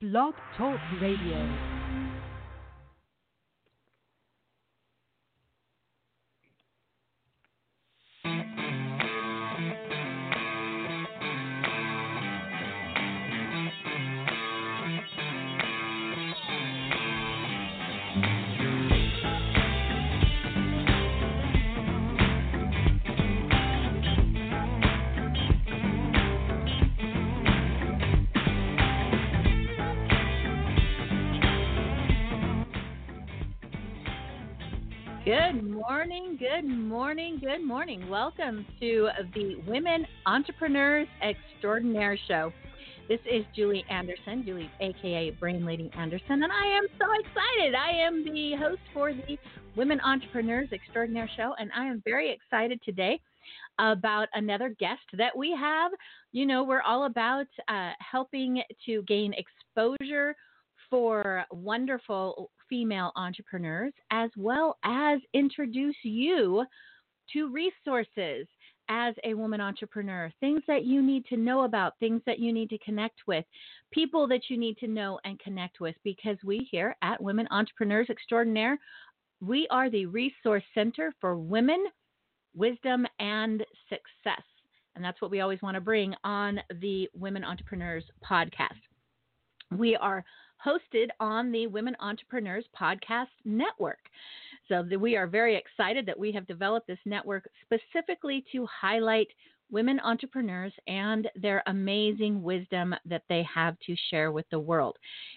Blog Talk Radio. Good morning. Welcome to the Women Entrepreneurs Extraordinaire Show. This is Julie Anderson, Julie, aka Brain Lady Anderson, and I am so excited. I am the host for the Women Entrepreneurs Extraordinaire Show, and I am very excited today about another guest that we have. You know, we're all about uh, helping to gain exposure for wonderful female entrepreneurs, as well as introduce you to resources as a woman entrepreneur, things that you need to know about, things that you need to connect with, people that you need to know and connect with, because we here at Women Entrepreneurs Extraordinaire, we are the resource center for women, wisdom, and success. And that's what we always want to bring on the Women Entrepreneurs podcast. We are hosted on the Women Entrepreneurs Podcast Network. So we are very excited that we have developed this network specifically to highlight women entrepreneurs and their amazing wisdom that they have to share with the world.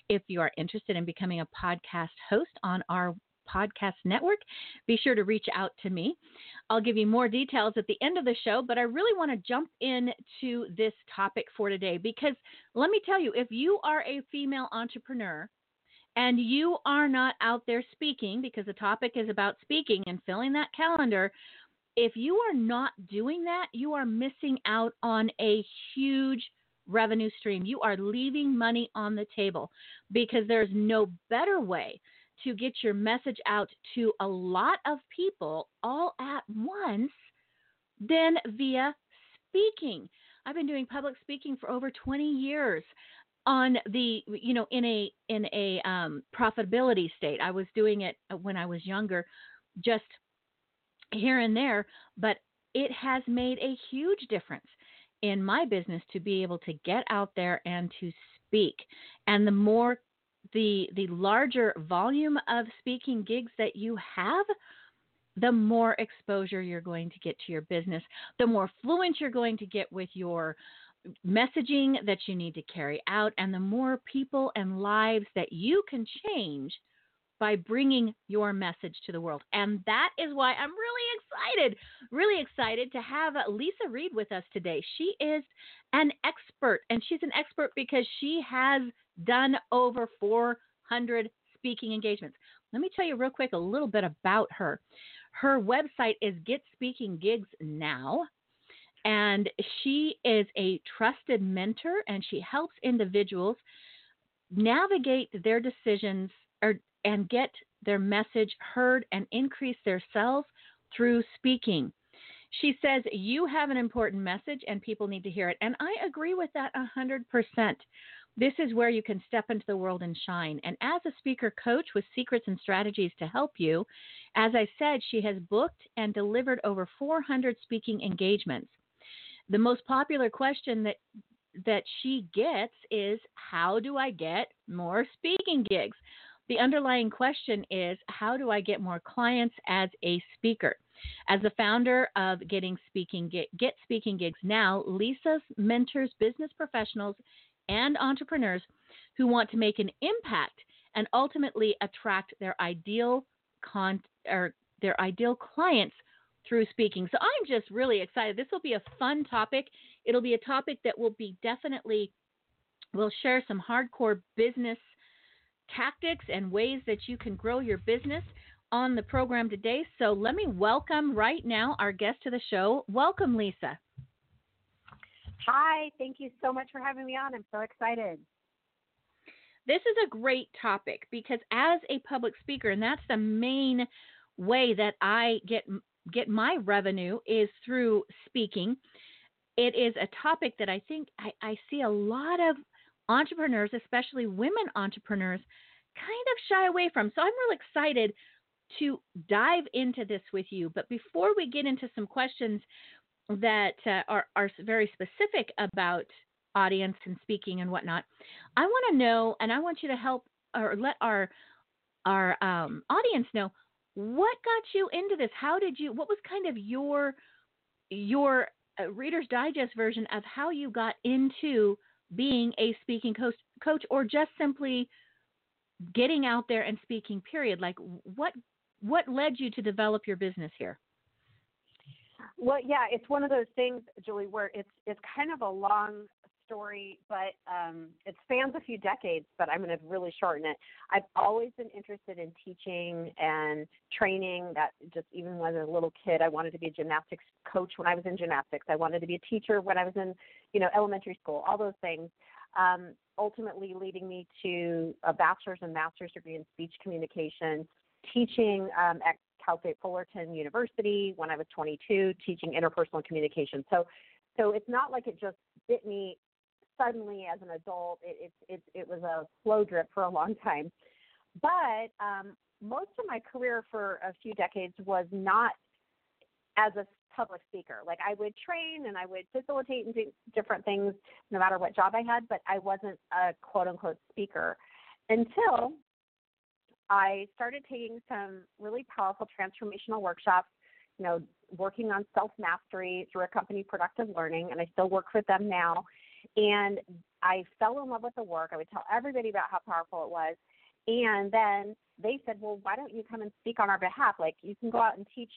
If you are interested in becoming a podcast host on our Podcast Network, be sure to reach out to me. I'll give you more details at the end of the show, but I really want to jump into this topic for today because let me tell you if you are a female entrepreneur, and you are not out there speaking because the topic is about speaking and filling that calendar, if you are not doing that, you are missing out on a huge revenue stream. You are leaving money on the table because there's no better way to get your message out to a lot of people all at once than via speaking. I've been doing public speaking for over 20 years on the you know in a in a um, profitability state. I was doing it when I was younger, just here and there, but it has made a huge difference in my business to be able to get out there and to speak. And the more the the larger volume of speaking gigs that you have, the more exposure you're going to get to your business, the more fluent you're going to get with your messaging that you need to carry out, and the more people and lives that you can change by bringing your message to the world. And that is why I'm really excited, really excited to have Leisa Reid with us today. She is an expert, and she's an expert because she has done over 400 speaking engagements. Let me tell you real quick a little bit about her. Her website is Get Speaking Gigs Now, and she is a trusted mentor and she helps individuals navigate their decisions or and get their message heard and increase their sales through speaking. She says you have an important message and people need to hear it. And I agree with that 100%. This is where you can step into the world and shine. And as a speaker coach with secrets and strategies to help you, as I said, she has booked and delivered over 400 speaking engagements. The most popular question that that she gets is how do I get more speaking gigs? The underlying question is how do I get more clients as a speaker? As the founder of Getting Speaking Get Speaking Gigs Now, Leisa mentors business professionals and entrepreneurs who want to make an impact and ultimately attract their ideal con- or their ideal clients through speaking. So I'm just really excited. This will be a fun topic. It'll be a topic that will be definitely we'll share some hardcore business tactics and ways that you can grow your business on the program today. So let me welcome right now our guest to the show. Welcome, Leisa. Hi, thank you so much for having me on. I'm so excited. This is a great topic because as a public speaker, and that's the main way that I get get my revenue is through speaking. It is a topic that I think I, I see a lot of entrepreneurs, especially women entrepreneurs, kind of shy away from. So I'm really excited to dive into this with you. But before we get into some questions that uh, are, are very specific about audience and speaking and whatnot, I want to know, and I want you to help or let our our um, audience know what got you into this. How did you? What was kind of your your uh, Reader's Digest version of how you got into being a speaking coach, coach, or just simply getting out there and speaking? Period. Like what what led you to develop your business here? Well, yeah, it's one of those things, Julie, where it's it's kind of a long story, but um, it spans a few decades. But I'm going to really shorten it. I've always been interested in teaching and training. That just even when I was a little kid, I wanted to be a gymnastics coach when I was in gymnastics. I wanted to be a teacher when I was in, you know, elementary school. All those things. Um, ultimately leading me to a bachelor's and master's degree in speech communication, teaching um, at Cal State Fullerton University when I was 22, teaching interpersonal communication. So, so it's not like it just bit me suddenly as an adult. It it it, it was a slow drip for a long time, but um, most of my career for a few decades was not as a public speaker. Like I would train and I would facilitate and do different things no matter what job I had, but I wasn't a quote unquote speaker until I started taking some really powerful transformational workshops, you know, working on self mastery through a company, Productive Learning, and I still work with them now. And I fell in love with the work. I would tell everybody about how powerful it was. And then they said, well, why don't you come and speak on our behalf? Like, you can go out and teach,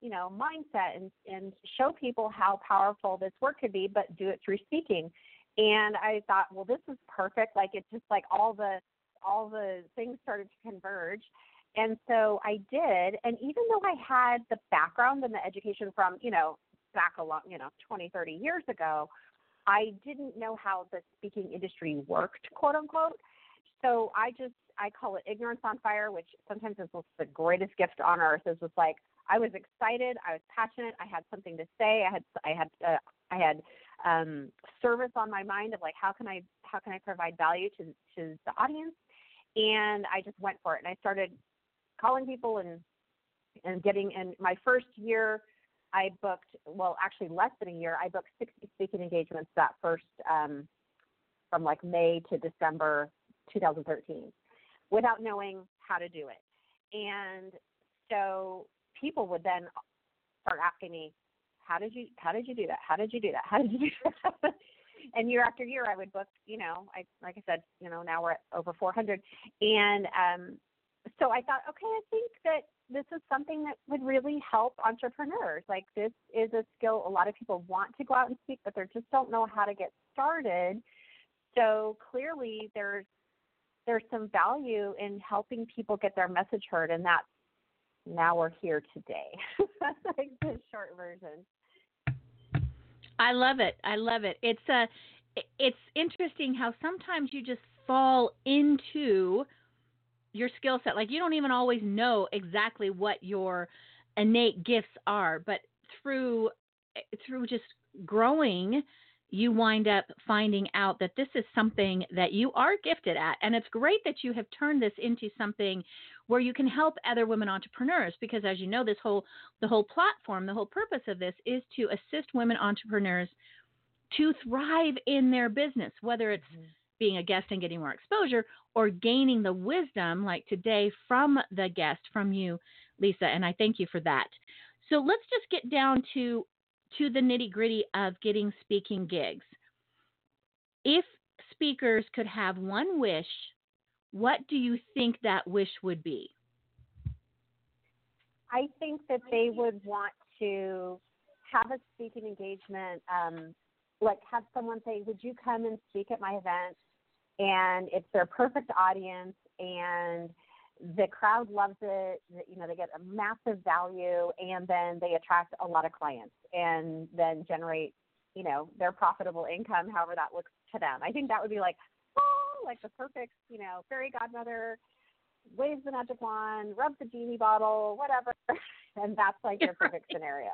you know, mindset and, and show people how powerful this work could be, but do it through speaking. And I thought, well, this is perfect. Like, it's just like all the all the things started to converge. And so I did. And even though I had the background and the education from, you know, back a you know, 20, 30 years ago, I didn't know how the speaking industry worked, quote unquote. So I just, I call it ignorance on fire, which sometimes is the greatest gift on earth. Is just like I was excited, I was passionate, I had something to say, I had, I had, uh, I had um, service on my mind of like how can I, how can I provide value to to the audience, and I just went for it. And I started calling people and and getting in my first year. I booked well, actually less than a year. I booked 60 speaking engagements that first um, from like May to December 2013, without knowing how to do it. And so people would then start asking me, "How did you? How did you do that? How did you do that? How did you do that?" and year after year I would book, you know, I like I said, you know, now we're at over 400, and um, so I thought, okay, I think that this is something that would really help entrepreneurs. Like this is a skill a lot of people want to go out and speak, but they just don't know how to get started. So clearly, there's there's some value in helping people get their message heard, and that's now we're here today. that's like the short version. I love it. I love it. It's a uh, it's interesting how sometimes you just fall into your skill set. Like you don't even always know exactly what your innate gifts are, but through through just growing you wind up finding out that this is something that you are gifted at. And it's great that you have turned this into something where you can help other women entrepreneurs because as you know this whole the whole platform, the whole purpose of this is to assist women entrepreneurs to thrive in their business, whether it's mm-hmm. Being a guest and getting more exposure or gaining the wisdom like today from the guest from you, Leisa, and I thank you for that. So let's just get down to to the nitty gritty of getting speaking gigs. If speakers could have one wish, what do you think that wish would be? I think that they would want to have a speaking engagement, um, like have someone say, Would you come and speak at my event? And it's their perfect audience, and the crowd loves it. You know, they get a massive value, and then they attract a lot of clients, and then generate, you know, their profitable income, however that looks to them. I think that would be like, oh, like the perfect, you know, fairy godmother waves the magic wand, rubs the genie bottle, whatever, and that's like your perfect scenario.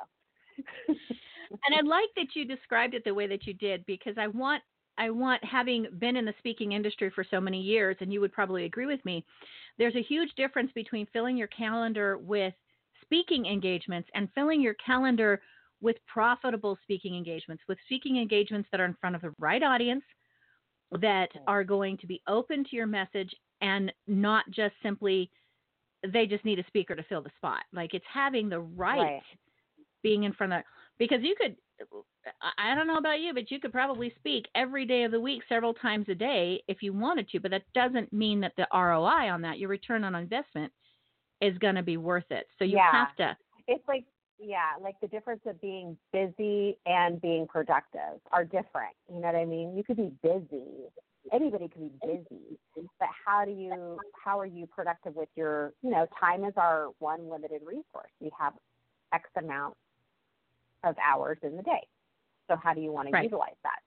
and I like that you described it the way that you did because I want I want having been in the speaking industry for so many years, and you would probably agree with me. There's a huge difference between filling your calendar with speaking engagements and filling your calendar with profitable speaking engagements, with speaking engagements that are in front of the right audience, that are going to be open to your message and not just simply they just need a speaker to fill the spot. Like it's having the right, right. being in front of because you could I don't know about you, but you could probably speak every day of the week, several times a day, if you wanted to. But that doesn't mean that the ROI on that, your return on investment, is going to be worth it. So you yeah. have to. It's like yeah, like the difference of being busy and being productive are different. You know what I mean? You could be busy. Anybody could be busy, but how do you how are you productive with your you know time is our one limited resource. We have X amount of hours in the day. So how do you want to right. utilize that?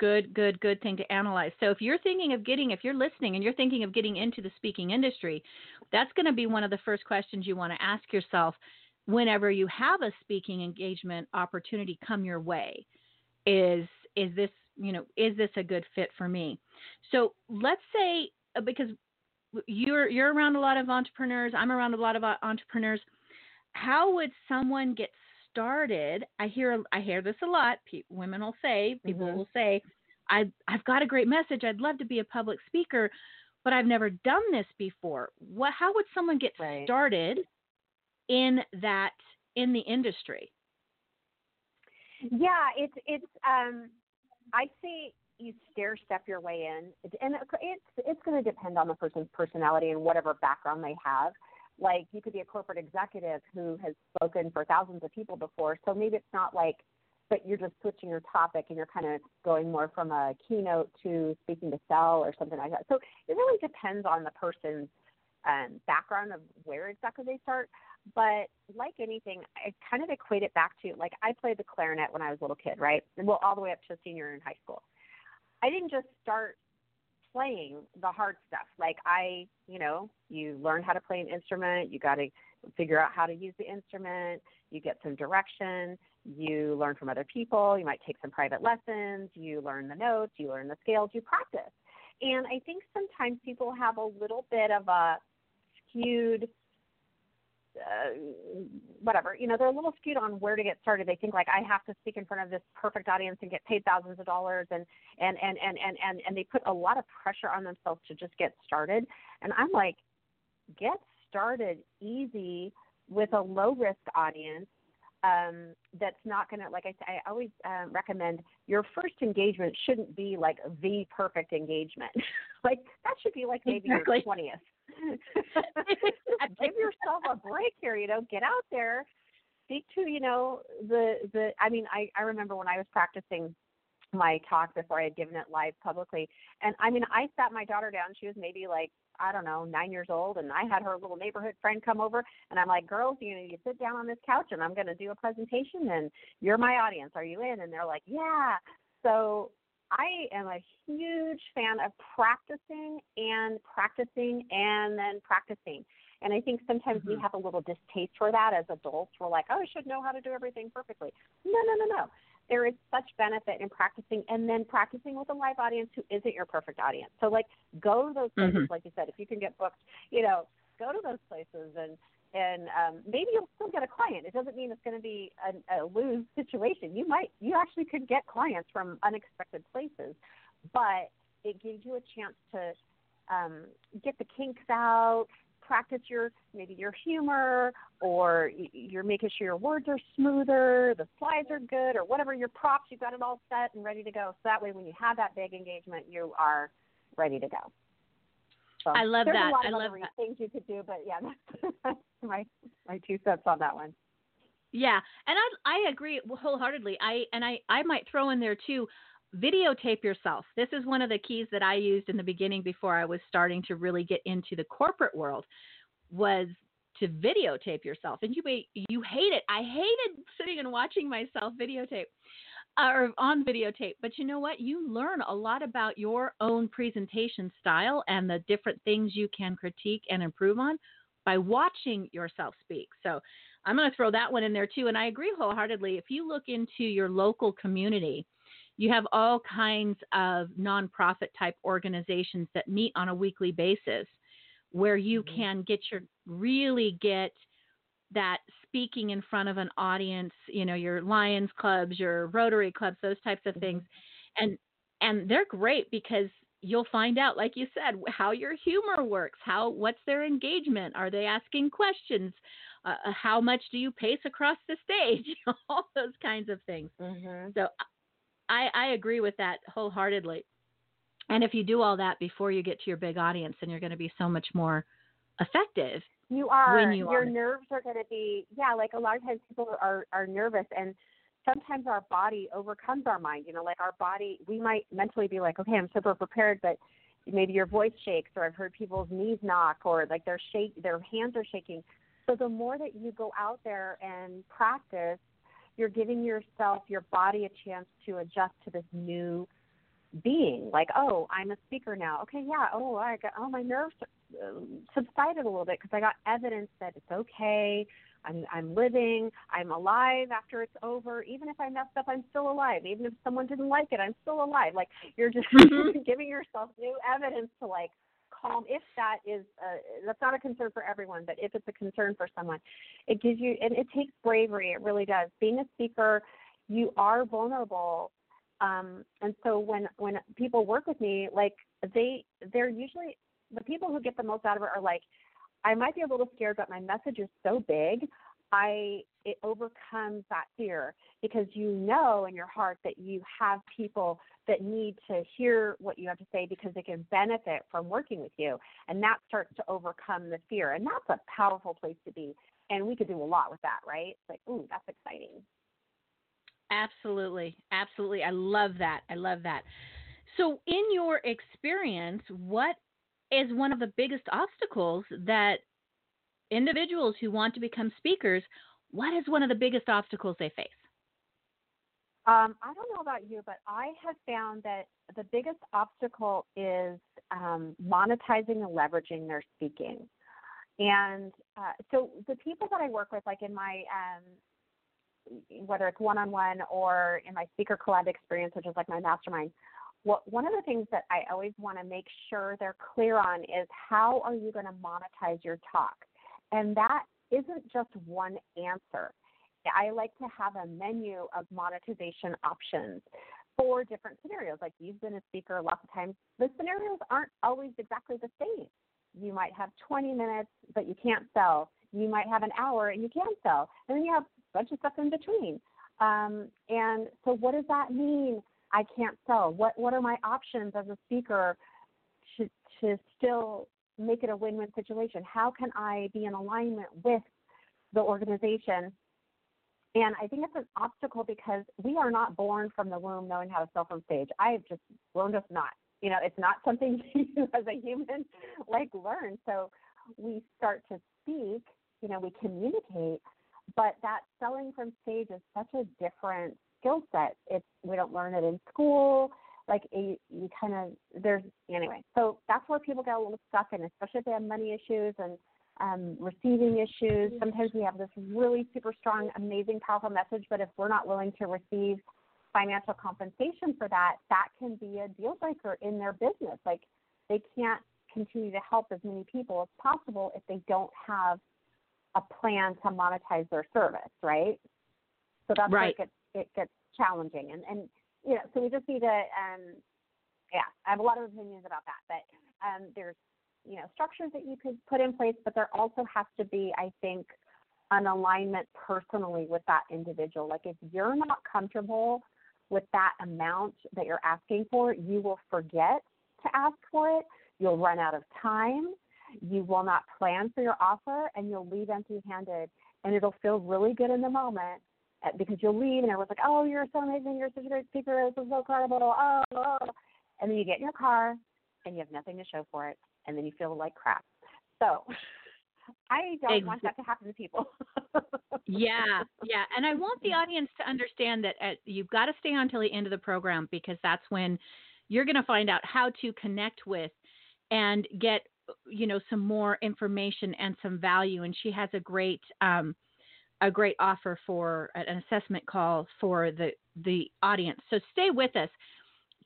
Good, good, good thing to analyze. So if you're thinking of getting, if you're listening and you're thinking of getting into the speaking industry, that's going to be one of the first questions you want to ask yourself whenever you have a speaking engagement opportunity come your way. Is is this you know is this a good fit for me? So let's say uh, because you're you're around a lot of entrepreneurs, I'm around a lot of entrepreneurs how would someone get started? I hear I hear this a lot. women will say, people mm-hmm. will say, I I've got a great message. I'd love to be a public speaker, but I've never done this before. What how would someone get right. started in that in the industry? Yeah, it's it's um I say you stair step your way in, and it's it's going to depend on the person's personality and whatever background they have like you could be a corporate executive who has spoken for thousands of people before. So maybe it's not like but you're just switching your topic and you're kind of going more from a keynote to speaking to sell or something like that. So it really depends on the person's um, background of where exactly they start. But like anything i kind of equate it back to like i played the clarinet when i was a little kid right? Well all the way up to senior in high school. I didn't just start playing the hard stuff. Like I, you know, you learn how to play an instrument, you got to figure out how to use the instrument, you get some direction, you learn from other people, you might take some private lessons, you learn the notes, you learn the scales, you practice. And I think sometimes people have a little bit of a skewed uh, whatever, you know, they're a little skewed on where to get started. They think like I have to speak in front of this perfect audience and get paid thousands of dollars, and and and and and and, and they put a lot of pressure on themselves to just get started. And I'm like, get started easy with a low risk audience um, that's not going to, like I say, I always um, recommend your first engagement shouldn't be like the perfect engagement. like that should be like maybe exactly. your 20th. Uh, give yourself a break here, you know, get out there, speak to, you know, the, the, I mean, I, I remember when I was practicing my talk before I had given it live publicly. And I mean, I sat my daughter down. She was maybe like I don't know, nine years old, and I had her little neighborhood friend come over, and I'm like, girls, you know, you sit down on this couch, and I'm going to do a presentation, and you're my audience. Are you in? And they're like, yeah. So I am a huge fan of practicing and practicing and then practicing. And I think sometimes mm-hmm. we have a little distaste for that as adults. We're like, oh, I should know how to do everything perfectly. No, no, no, no there is such benefit in practicing and then practicing with a live audience who isn't your perfect audience. So like go to those places, mm-hmm. like you said, if you can get booked, you know, go to those places and and um, maybe you'll still get a client. It doesn't mean it's going to be a, a lose situation. You might, you actually could get clients from unexpected places, but it gives you a chance to um, get the kinks out, practice your maybe your humor or you're making sure your words are smoother, the slides are good, or whatever your props, you've got it all set and ready to go. So that way, when you have that big engagement, you are ready to go. So I love that. I love that. things you could do, but yeah, that's my my two cents on that one. Yeah, and I I agree wholeheartedly. I and I I might throw in there too videotape yourself. This is one of the keys that I used in the beginning before I was starting to really get into the corporate world was to videotape yourself. And you may you hate it. I hated sitting and watching myself videotape or on videotape. But you know what? You learn a lot about your own presentation style and the different things you can critique and improve on by watching yourself speak. So I'm going to throw that one in there too. And I agree wholeheartedly. If you look into your local community, you have all kinds of nonprofit type organizations that meet on a weekly basis where you mm-hmm. can get your really get that speaking in front of an audience, you know, your Lions clubs, your Rotary clubs, those types of things. Mm-hmm. And and they're great because you'll find out like you said how your humor works, how what's their engagement, are they asking questions? Uh, uh how much do you pace across the stage? All those kinds of things. Mm-hmm. So I, I agree with that wholeheartedly. And if you do all that before you get to your big audience, then you're going to be so much more effective. You are. When you your are. nerves are going to be, yeah, like a lot of times people are, are nervous and sometimes our body overcomes our mind. You know, like our body, we might mentally be like, okay, I'm super prepared, but maybe your voice shakes or I've heard people's knees knock or like their shake, their hands are shaking. So the more that you go out there and practice you're giving yourself, your body a chance to adjust to this new being. Like, oh, I'm a speaker now. Okay, yeah. Oh, I got. Oh, my nerves uh, subsided a little bit because I got evidence that it's okay. I'm I'm living. I'm alive after it's over. Even if I messed up, I'm still alive. Even if someone didn't like it, I'm still alive. Like you're just mm-hmm. giving yourself new evidence to like calm if that is uh, that's not a concern for everyone but if it's a concern for someone it gives you and it takes bravery it really does being a speaker you are vulnerable um, and so when when people work with me like they they're usually the people who get the most out of it are like i might be a little scared but my message is so big I it overcomes that fear. Because you know in your heart that you have people that need to hear what you have to say because they can benefit from working with you. And that starts to overcome the fear. And that's a powerful place to be. And we could do a lot with that right? It's like ooh that's exciting absolutely absolutely i love that i love that so in your experience what is one of the biggest obstacles that individuals who want to become speakers, what is one of the biggest obstacles they face? Um, I don't know about you, but I have found that the biggest obstacle is um, monetizing and leveraging their speaking. And uh, so the people that I work with, like in my, um, whether it's one on one or in my speaker collab experience, which is like my mastermind, what, one of the things that I always want to make sure they're clear on is how are you going to monetize your talk? And that isn't just one answer. I like to have a menu of monetization options for different scenarios. Like you've been a speaker lots of times, the scenarios aren't always exactly the same. You might have 20 minutes, but you can't sell. You might have an hour and you can sell. And then you have bunch of stuff in between. Um, and so, what does that mean? I can't sell. What What are my options as a speaker to to still make it a win-win situation? How can I be in alignment with the organization? And I think it's an obstacle because we are not born from the womb knowing how to sell from stage. I've just learned us not. You know, it's not something you as a human like learn. So we start to speak, you know, we communicate, but that selling from stage is such a different skill set. It's we don't learn it in school like a, you kind of there's anyway. So that's where people get a little stuck in, especially if they have money issues and um, receiving issues. Sometimes we have this really super strong, amazing, powerful message, but if we're not willing to receive financial compensation for that, that can be a deal breaker in their business. Like they can't continue to help as many people as possible if they don't have a plan to monetize their service, right? So that's right. where it gets, it gets challenging. And and you know, so we just need to, um, yeah, I have a lot of opinions about that, but um, there's, you know, structures that you could put in place, but there also has to be, I think, an alignment personally with that individual. Like if you're not comfortable with that amount that you're asking for, you will forget to ask for it. You'll run out of time. You will not plan for your offer and you'll leave empty handed. And it'll feel really good in the moment, uh, because you'll leave and everyone's like, oh, you're so amazing, you're such a great speaker, this is so incredible, oh, oh. And then you get in your car and you have nothing to show for it, and then you feel like crap. So I don't exactly. want that to happen to people. yeah, yeah. And I want the audience to understand that uh, you've got to stay on until the end of the program because that's when you're going to find out how to connect with and get you know some more information and some value and she has a great um, a great offer for an assessment call for the the audience. So stay with us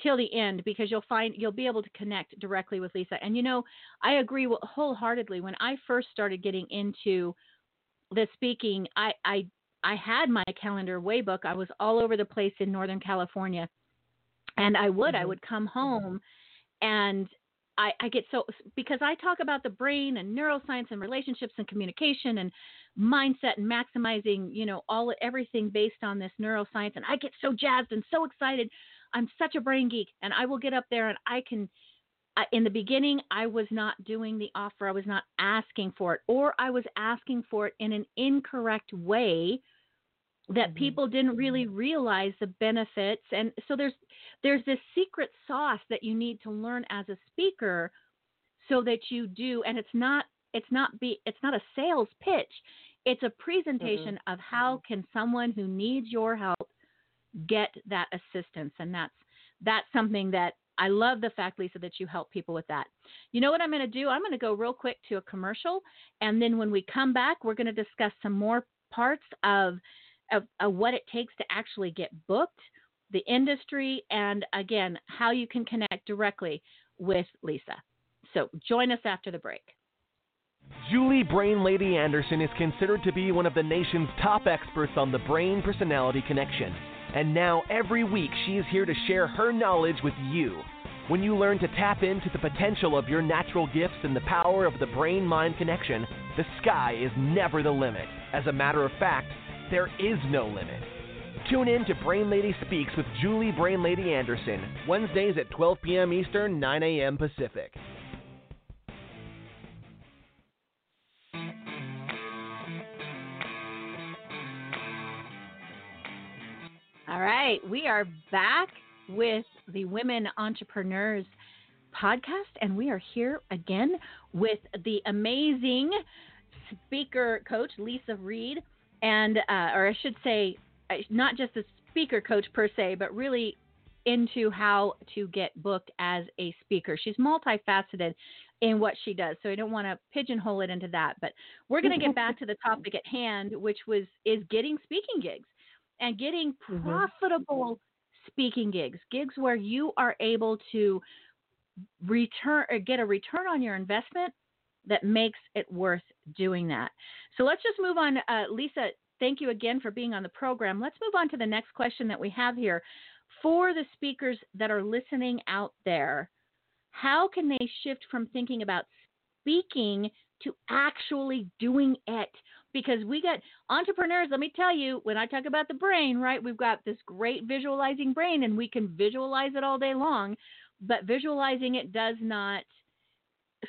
till the end because you'll find you'll be able to connect directly with Leisa. And you know, I agree wholeheartedly. When I first started getting into the speaking, I I I had my calendar way book. I was all over the place in Northern California, and I would mm-hmm. I would come home, and I, I get so because I talk about the brain and neuroscience and relationships and communication and mindset and maximizing, you know, all everything based on this neuroscience, and I get so jazzed and so excited I'm such a brain geek, and I will get up there and I can. In the beginning, I was not doing the offer. I was not asking for it, or I was asking for it in an incorrect way that mm-hmm. people didn't really realize the benefits. And so there's there's this secret sauce that you need to learn as a speaker, so that you do. And it's not it's not be it's not a sales pitch. It's a presentation mm-hmm. of how can someone who needs your help get that assistance. And that's that's something that I love the fact, Leisa, that you help people with that. You know what I'm going to do? I'm going to go real quick to a commercial, and then when we come back, we're going to discuss some more parts of, of, of what it takes to actually get booked, the industry, and again, how you can connect directly with Leisa. So join us after the break. Julie Brain Lady Anderson is considered to be one of the nation's top experts on the brain personality connection. And now, every week, she is here to share her knowledge with you. When you learn to tap into the potential of your natural gifts and the power of the brain mind connection, the sky is never the limit. As a matter of fact, there is no limit. Tune in to Brain Lady Speaks with Julie Brain Lady Anderson, Wednesdays at 12 p.m. Eastern, 9 a.m. Pacific. All right, we are back with the Women Entrepreneurs podcast, and we are here again with the amazing speaker coach, Leisa Reid, and, uh, or I should say, uh, not just a speaker coach per se, but really into how to get booked as a speaker. She's multifaceted in what she does. So I don't want to pigeonhole it into that, but we're going to get back to the topic at hand, which was is getting speaking gigs and getting mm-hmm. profitable mm-hmm. speaking gigs, gigs where you are able to return or get a return on your investment that makes it worth doing that. So let's just move on. Uh, Leisa, thank you again for being on the program. Let's move on to the next question that we have here. For the speakers that are listening out there, how can they shift from thinking about speaking to actually doing it? because we got entrepreneurs. Let me tell you, when I talk about the brain, right, we've got this great visualizing brain and we can visualize it all day long, but visualizing it does not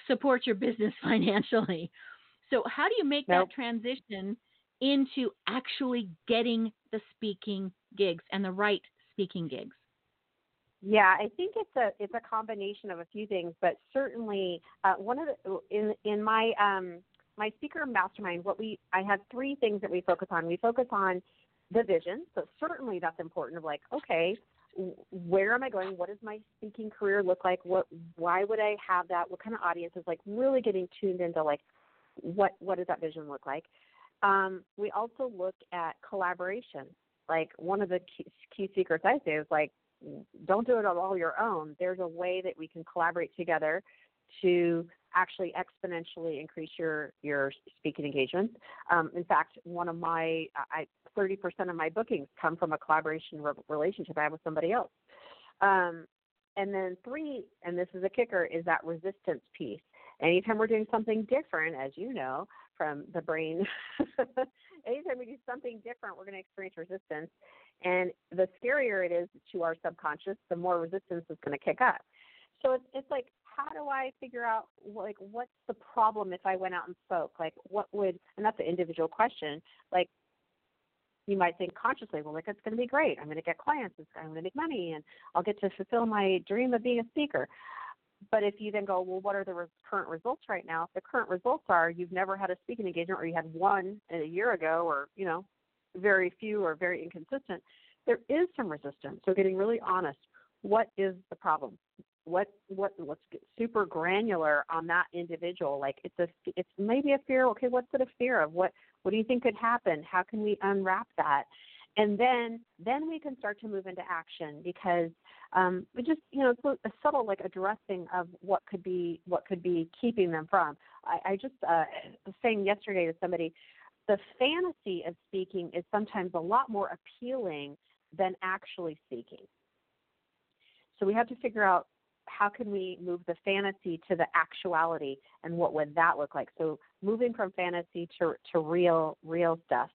support your business financially. So, how do you make nope. that transition into actually getting the speaking gigs and the right speaking gigs? Yeah, I think it's a it's a combination of a few things, but certainly uh, one of the in in my um, my speaker mastermind, what we I have three things that we focus on. We focus on the vision, so certainly that's important. Of like, okay, where am I going? What does my speaking career look like? What why would I have that? What kind of audience is like really getting tuned into like what what does that vision look like? Um, we also look at collaboration. Like one of the key, key secrets I say is like, don't do it all your own. There's a way that we can collaborate together to actually exponentially increase your your speaking engagements. Um, in fact, one of my I, 30% of my bookings come from a collaboration re- relationship I have with somebody else. Um, and then three, and this is a kicker, is that resistance piece. Anytime we're doing something different, as you know from the brain, anytime we do something different, we're going to experience resistance. And the scarier it is to our subconscious, the more resistance is going to kick up. So it's, it's like how do I figure out like what's the problem if I went out and spoke? Like what would and that's an individual question. Like you might think consciously, well, like it's going to be great. I'm going to get clients. I'm going to make money, and I'll get to fulfill my dream of being a speaker. But if you then go, well, what are the current results right now? If the current results are you've never had a speaking engagement, or you had one a year ago, or you know, very few or very inconsistent, there is some resistance. So getting really honest, what is the problem? What what let's get super granular on that individual like it's a it's maybe a fear okay what's it a fear of what what do you think could happen how can we unwrap that and then then we can start to move into action because um, we just you know it's a, subtle like addressing of what could be what could be keeping them from. I, I just uh, was saying yesterday to somebody, the fantasy of speaking is sometimes a lot more appealing than actually speaking. So we have to figure out how can we move the fantasy to the actuality and what would that look like? So moving from fantasy to to real real stuff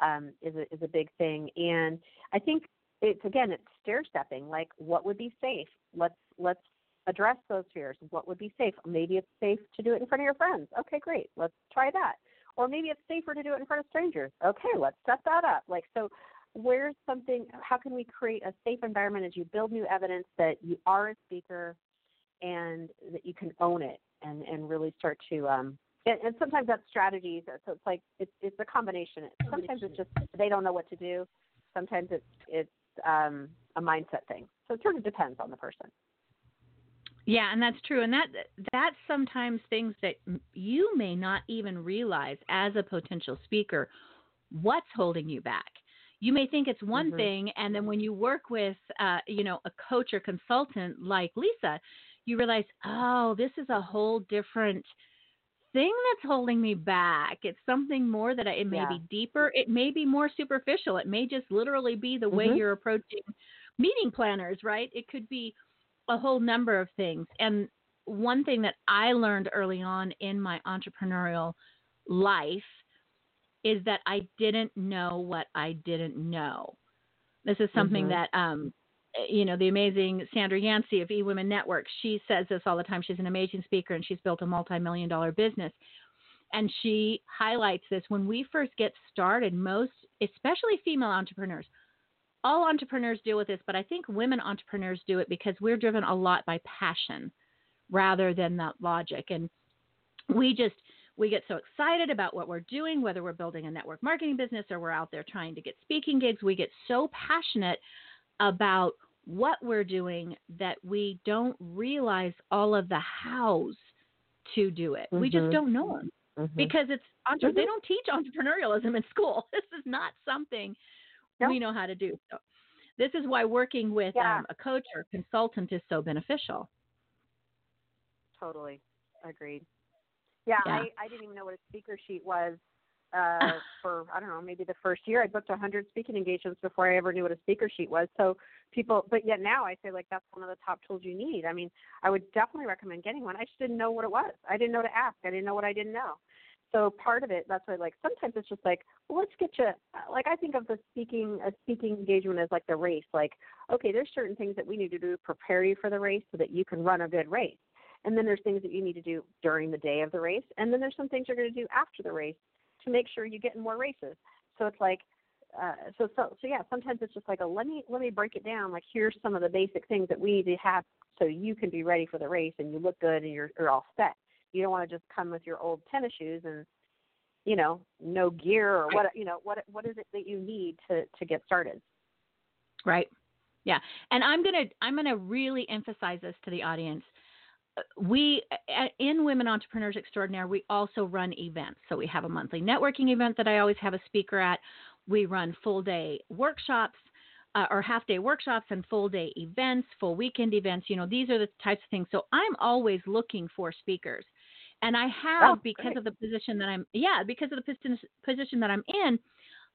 um, is a, is a big thing. And i think it's again it's stair stepping like what would be safe? Let's let's address those fears. What would be safe? Maybe it's safe to do it in front of your friends. Okay great. Let's try that. Or maybe it's safer to do it in front of strangers. Okay let's set that up. Like so where's something how can we create a safe environment as you build new evidence that you are a speaker and that you can own it and and really start to um and, and sometimes that's strategies so it's like it's it's a combination. Sometimes it's just they don't know what to do. Sometimes it's it's um a mindset thing. So it sort of depends on the person. Yeah, and that's true. And that that's sometimes things that you may not even realize as a potential speaker what's holding you back. You may think it's one mm-hmm. thing and then when you work with uh, you know a coach or consultant like leisa you realize oh this is a whole different thing that's holding me back it's something more that I, it may yeah. be deeper it may be more superficial it may just literally be the mm-hmm. way you're approaching meeting planners right it could be a whole number of things and one thing that i learned early on in my entrepreneurial life is that I didn't know what I didn't know. This is something mm-hmm. that, um, Eh, you know, the amazing Sandra Yancey of eWomen Network, she says this all the time. She's an amazing speaker and she's built a multi million dollar business. And she highlights this when we first get started, most, especially female entrepreneurs, all entrepreneurs deal with this, but I think women entrepreneurs do it because we're driven a lot by passion rather than that logic. And we just, we get so excited about what we're doing, whether we're building a network marketing business or we're out there trying to get speaking gigs. We get so passionate about what we're doing that we don't realize all of the hows to do it. Mm-hmm. We just mm-hmm. don't know them mm-hmm. because it's entre- they mm-hmm. don't teach entrepreneurialism in school. This is not something we know how to do. So this is why working with yeah. um, a coach or consultant is so beneficial. Totally agreed. Yeah, yeah. I, I didn't even know what a speaker sheet was uh, for I don't know maybe the first year. I booked a hundred speaking engagements before I ever knew what a speaker sheet was. So people, but yet now I say like that's one of the top tools you need. I mean, I would definitely recommend getting one. I just didn't know what it was. I didn't know to ask. I didn't know what I didn't know. So part of it, that's why like sometimes it's just like, well, let's get you. Like I think of the speaking a speaking engagement as like the race. Like, okay, there's certain things that we need to do to prepare you for the race so that you can run a good race. And then there's things that you need to do during the day of the race. And then there's some things you're going to do after the race to make sure you get in more races. So it's like, uh, so, so, so yeah, sometimes it's just like a, let me, let me break it down. Like here's some of the basic things that we need to have so you can be ready for the race and you look good and you're, you're all set. You don't want to just come with your old tennis shoes and, you know, no gear or what, you know, what, what is it that you need to, to get started? Right. Yeah. And I'm going to, I'm going to really emphasize this to the audience we in women entrepreneurs extraordinaire we also run events. So we have a monthly networking event that i always have a speaker at. We run full day workshops uh, or half day workshops and full day events full weekend events. You know these are the types of things. So i'm always looking for speakers. And i have oh, because of the position that i'm yeah because of the position that i'm in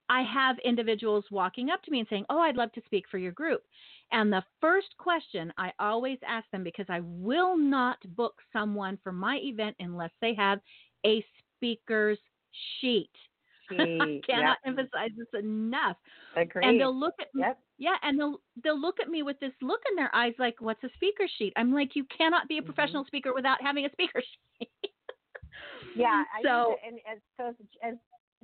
I have individuals walking up to me and saying, Oh, I'd love to speak for your group. And the first question I always ask them, because I will not book someone for my event unless they have a speaker's sheet. I cannot yep. emphasize this enough. Agreed. And they'll look at me, yep. yeah, and they'll they'll look at me with this look in their eyes, like, "What's a speaker sheet?" I'm like, "You cannot be a mm-hmm. professional mm-hmm. speaker without having a speaker sheet." yeah, so I and as so as, as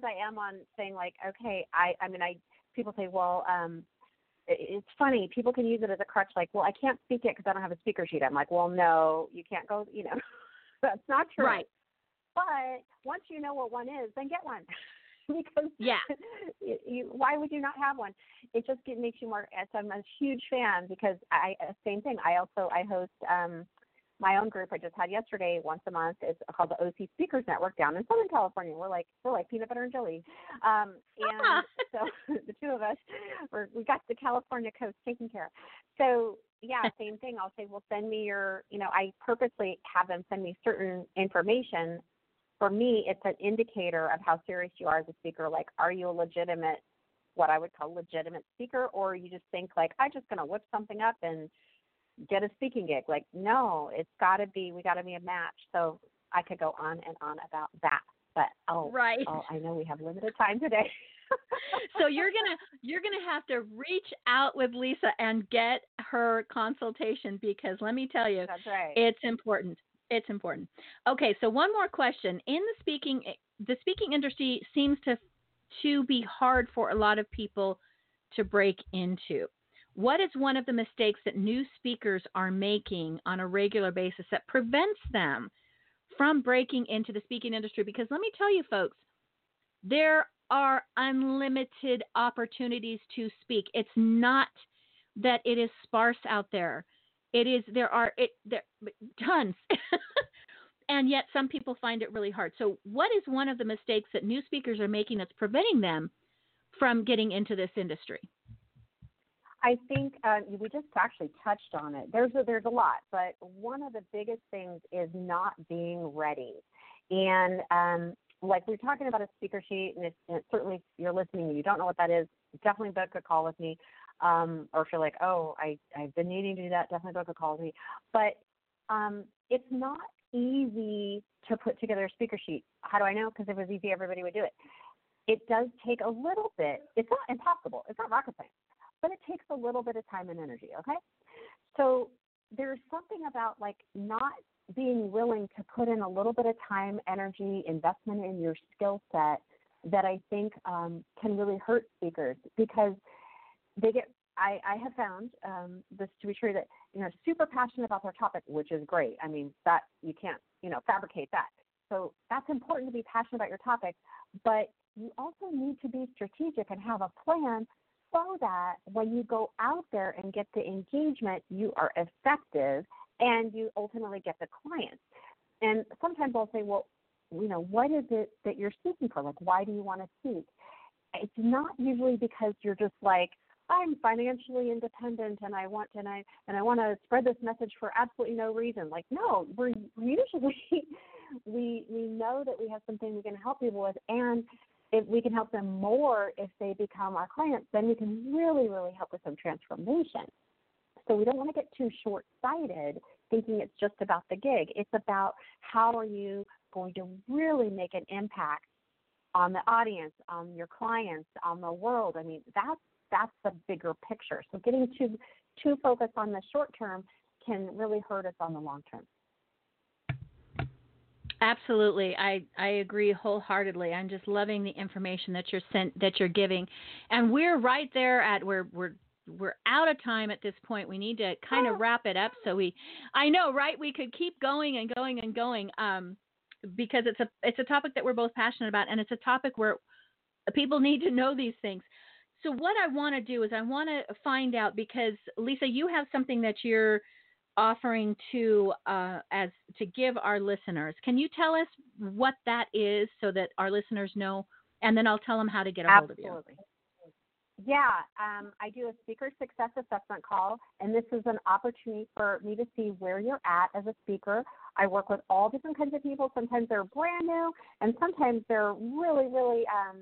I am on saying like, okay, I I mean I people say, well, um, it's funny. People can use it as a crutch, like, well, I can't speak it because I don't have a speaker sheet. I'm like, well, no, you can't go. You know, that's not true. Right. But once you know what one is, then get one. because yeah, you, you, why would you not have one? It just it makes you more. So I'm a huge fan because I same thing. I also I host um my own group I just had yesterday, once a month. It's called the OC Speakers Network down in Southern California. We're like we're like peanut butter and jelly. Um, and so the two of us, we're, we got the California coast taken care of. So yeah, same thing. I'll say, well, send me your, you know, I purposely have them send me certain information. For me, it's an indicator of how serious you are as a speaker. Like, are you a legitimate, what I would call legitimate speaker, or you just think like, I'm just going to whip something up and get a speaking gig? Like, no, it's got to be, we got to be a match. So I could go on and on about that, but oh, right. oh, I know we have limited time today. so you're gonna you're gonna have to reach out with Leisa and get her consultation because let me tell you, That's right. it's important. It's important. Okay, so one more question. In the speaking the speaking industry seems to to be hard for a lot of people to break into. What is one of the mistakes that new speakers are making on a regular basis that prevents them from breaking into the speaking industry? Because let me tell you, folks, there are unlimited opportunities to speak. It's not that it is sparse out there. It is there are it there tons. and yet some people find it really hard. So what is one of the mistakes that new speakers are making that's preventing them from getting into this industry? I think uh, we just actually touched on it. There's a, there's a lot, but one of the biggest things is not being ready. And um, like we're talking about a speaker sheet, and, it's, and certainly if you're listening and you don't know what that is, definitely book a call with me. Um, or if you're like, oh, I, I've been needing to do that, definitely book a call with me. But um, it's not easy to put together a speaker sheet. How do I know? Because if it was easy, everybody would do it. It does take a little bit. It's not impossible. It's not rocket science, but it takes a little bit of time and energy. Okay, so there's something about like not being willing to put in a little bit of time, energy, investment in your skill set that I think um, can really hurt speakers because they get. I, I have found um, this to be true that you know super passionate about their topic, which is great. I mean that you can't you know fabricate that. So that's important to be passionate about your topic, but you also need to be strategic and have a plan so that when you go out there and get the engagement, you are effective and you ultimately get the clients. And sometimes I'll say, well, you know, what is it that you're seeking for? Like, why do you want to speak? It's not usually because you're just like, I'm financially independent and I want and I and I want to spread this message for absolutely no reason. Like, no, we're usually we we know that we have something we can help people with, and if we can help them more if they become our clients, then we can really really help with some transformation. So we don't want to get too short sighted thinking it's just about the gig. It's about how are you going to really make an impact on the audience, on your clients, on the world. I mean, that's that's the bigger picture. So getting too too focused on the short term can really hurt us on the long term. Absolutely, I I agree wholeheartedly. I'm just loving the information that you're sent that you're giving, and we're right there at where we're we're out of time at this point. We need to kind of wrap it up. So we, I know, right? We could keep going and going and going, um, because it's a it's a topic that we're both passionate about, and it's a topic where people need to know these things. So what I want to do is I want to find out because Leisa, you have something that you're offering to uh, as to give our listeners. Can you tell us what that is so that our listeners know, and then I'll tell them how to get a hold of you. Absolutely. Yeah, um, I do a speaker success assessment call, and this is an opportunity for me to see where you're at as a speaker. I work with all different kinds of people. Sometimes they're brand new, and sometimes they're really, really um,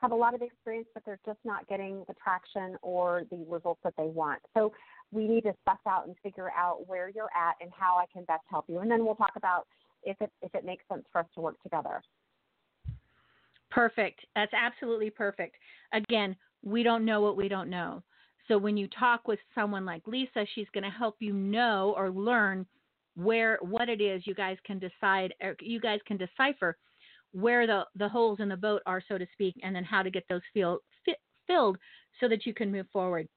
have a lot of experience, but they're just not getting the traction or the results that they want. So we need to suss out and figure out where you're at and how I can best help you. And then we'll talk about if it if it makes sense for us to work together. Perfect. That's absolutely perfect. Again, we don't know what we don't know. So when you talk with someone like Leisa, she's going to help you know or learn where what it is you guys can decide er, you guys can decipher where the the holes in the boat are so to speak and then how to get those feel, filled so that you can move forward.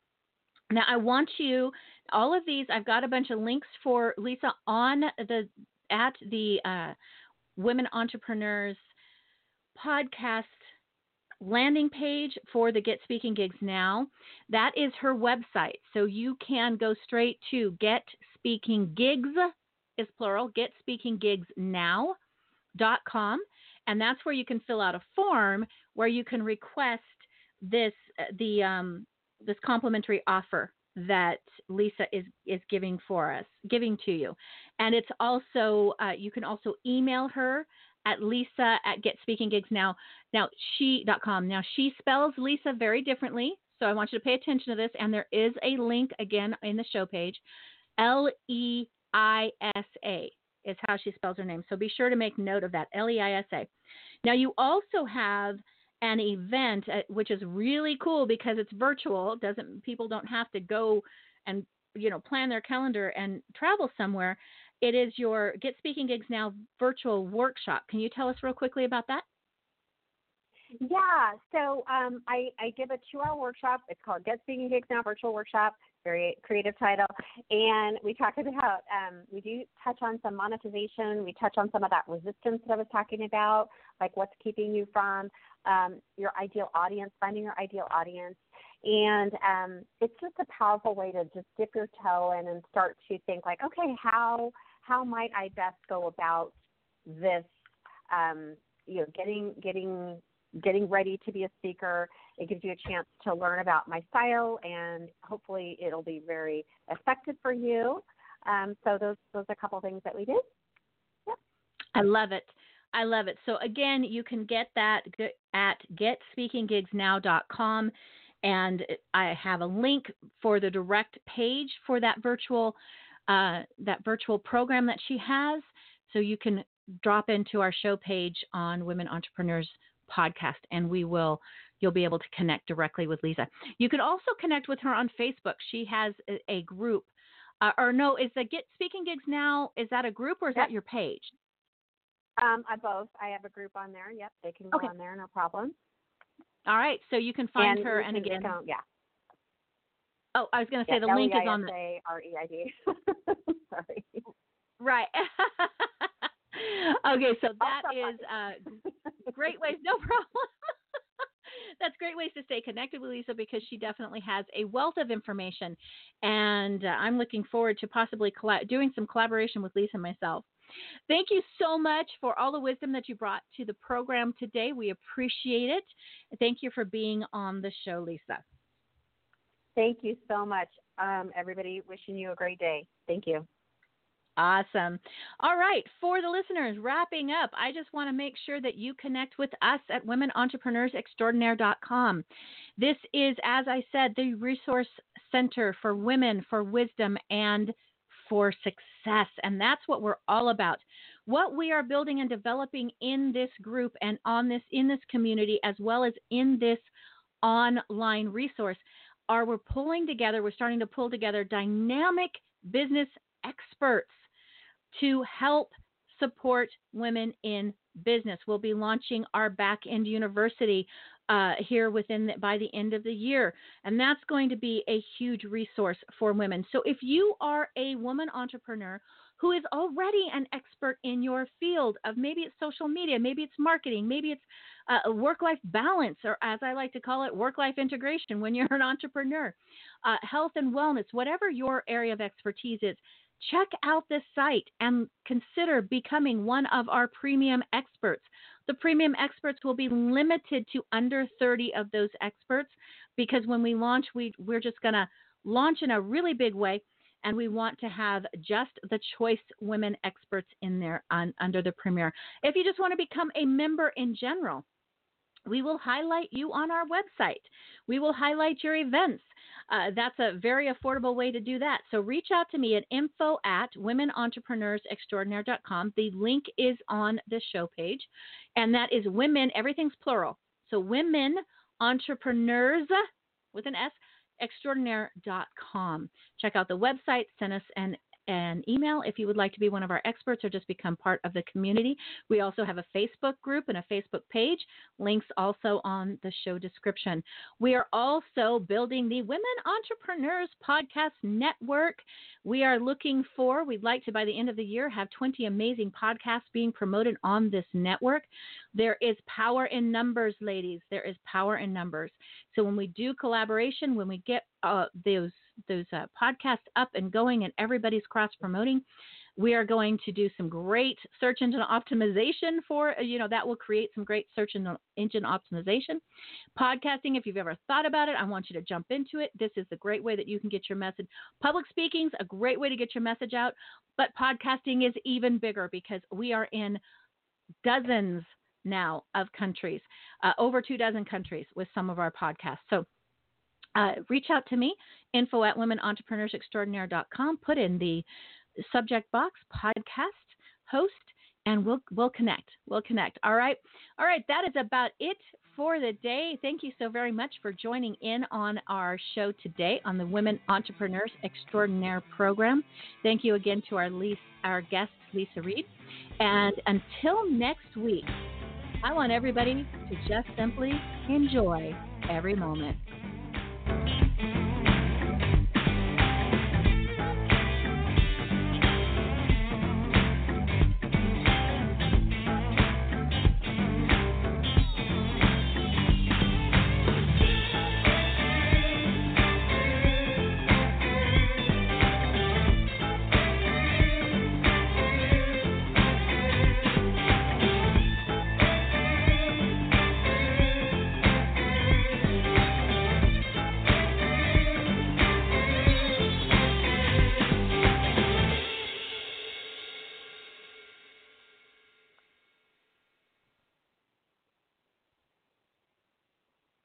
Now I want you all of these I've got a bunch of links for Leisa on the at the uh, Women Entrepreneurs podcast landing page for the Get Speaking Gigs Now. That is her website. So you can go straight to Get Speaking Gigs is plural, getspeakinggigsnow.com. And that's where you can fill out a form where you can request this uh, the um, this complimentary offer that Leisa is is giving for us, giving to you. And it's also uh, you can also email her at Leisa at Get Speaking Gigs now now she.com. Now she spells Leisa very differently, so I want you to pay attention to this. And there is a link again in the show page. L E I S A is how she spells her name. So be sure to make note of that. L E I S A. Now you also have an event uh, which is really cool because it's virtual. Doesn't people don't have to go and you know plan their calendar and travel somewhere. It is your Get Speaking Gigs Now virtual workshop. Can you tell us real quickly about that? Yeah, so um, I, I give a two hour workshop. It's called Get Speaking Gigs Now Virtual Workshop, very creative title. And we talk about, um, we do touch on some monetization. We touch on some of that resistance that I was talking about, like what's keeping you from um, your ideal audience, finding your ideal audience. And um, it's just a powerful way to just dip your toe in and start to think like, okay, how how might I best go about this? Um, you know, getting getting getting ready to be a speaker. It gives you a chance to learn about my style, and hopefully, it'll be very effective for you. Um, so those those are a couple things that we did. Yep. I love it. I love it. So again, you can get that at getspeakinggigsnow.com and I have a link for the direct page for that virtual uh, that virtual program that she has. So you can drop into our show page on Women Entrepreneurs podcast, and we will you'll be able to connect directly with Leisa. You can also connect with her on Facebook. She has a, a group, uh, or no, is the Get Speaking Gigs now? Is that a group or is that your page? Um, I both. I have a group on there. Yep, they can go okay. on there, no problem. All right, so you can find and her, and again, account, yeah. Oh, I was going to say yeah, the link is on the R E I D. Sorry. Right. okay, so that is uh, great ways. No problem. That's great ways to stay connected with Leisa because she definitely has a wealth of information, and uh, I'm looking forward to possibly colla- doing some collaboration with Leisa myself. Thank you so much for all the wisdom that you brought to the program today. We appreciate it. Thank you for being on the show, Leisa. Thank you so much, um, everybody. Wishing you a great day. Thank you. Awesome. All right, for the listeners, wrapping up, I just want to make sure that you connect with us at womenentrepreneursextraordinaire.com. This is, as I said, the resource center for women for wisdom and for success. And that's what we're all about. What we are building and developing in this group and on this in this community as well as in this online resource are we're pulling together, we're starting to pull together dynamic business experts to help support women in business. We'll be launching our back end university uh, here within the, by the end of the year, and that's going to be a huge resource for women. So if you are a woman entrepreneur who is already an expert in your field of maybe it's social media, maybe it's marketing, maybe it's uh, work life balance, or as I like to call it, work life integration when you're an entrepreneur, uh, health and wellness, whatever your area of expertise is, check out this site and consider becoming one of our premium experts. The premium experts will be limited to under 30 of those experts because when we launch, we, we're just going to launch in a really big way and we want to have just the choice women experts in there on, under the premier. If you just want to become a member in general, we will highlight you on our website. We will highlight your events. Uh, that's a very affordable way to do that. So reach out to me at info at womenentrepreneursextraordinaire.com. The link is on the show page, and that is women, everything's plural. So women entrepreneurs with an S extraordinaire.com. Check out the website, send us an an email if you would like to be one of our experts or just become part of the community. We also have a Facebook group and a Facebook page. Links also on the show description. We are also building the Women Entrepreneurs Podcast Network. We are looking for, we'd like to by the end of the year have 20 amazing podcasts being promoted on this network. There is power in numbers, ladies. There is power in numbers. So when we do collaboration, when we get uh, those those uh, podcasts up and going and everybody's cross promoting, We are going to do some great search engine optimization for, you know, that will create some great search engine optimization. Podcasting, if you've ever thought about it, I want you to jump into it. This is a great way that you can get your message. Public speaking's a great way to get your message out, but podcasting is even bigger because we are in dozens now of countries, uh, over two dozen countries with some of our podcasts. So uh, reach out to me, info at womenentrepreneursextraordinaire.com. Put in the subject box podcast host, and we'll we'll connect. We'll connect. All right, all right. That is about it for the day. Thank you so very much for joining in on our show today on the Women Entrepreneurs Extraordinaire program. Thank you again to our lease, our guest Leisa Reid, and until next week. I want everybody to just simply enjoy every moment.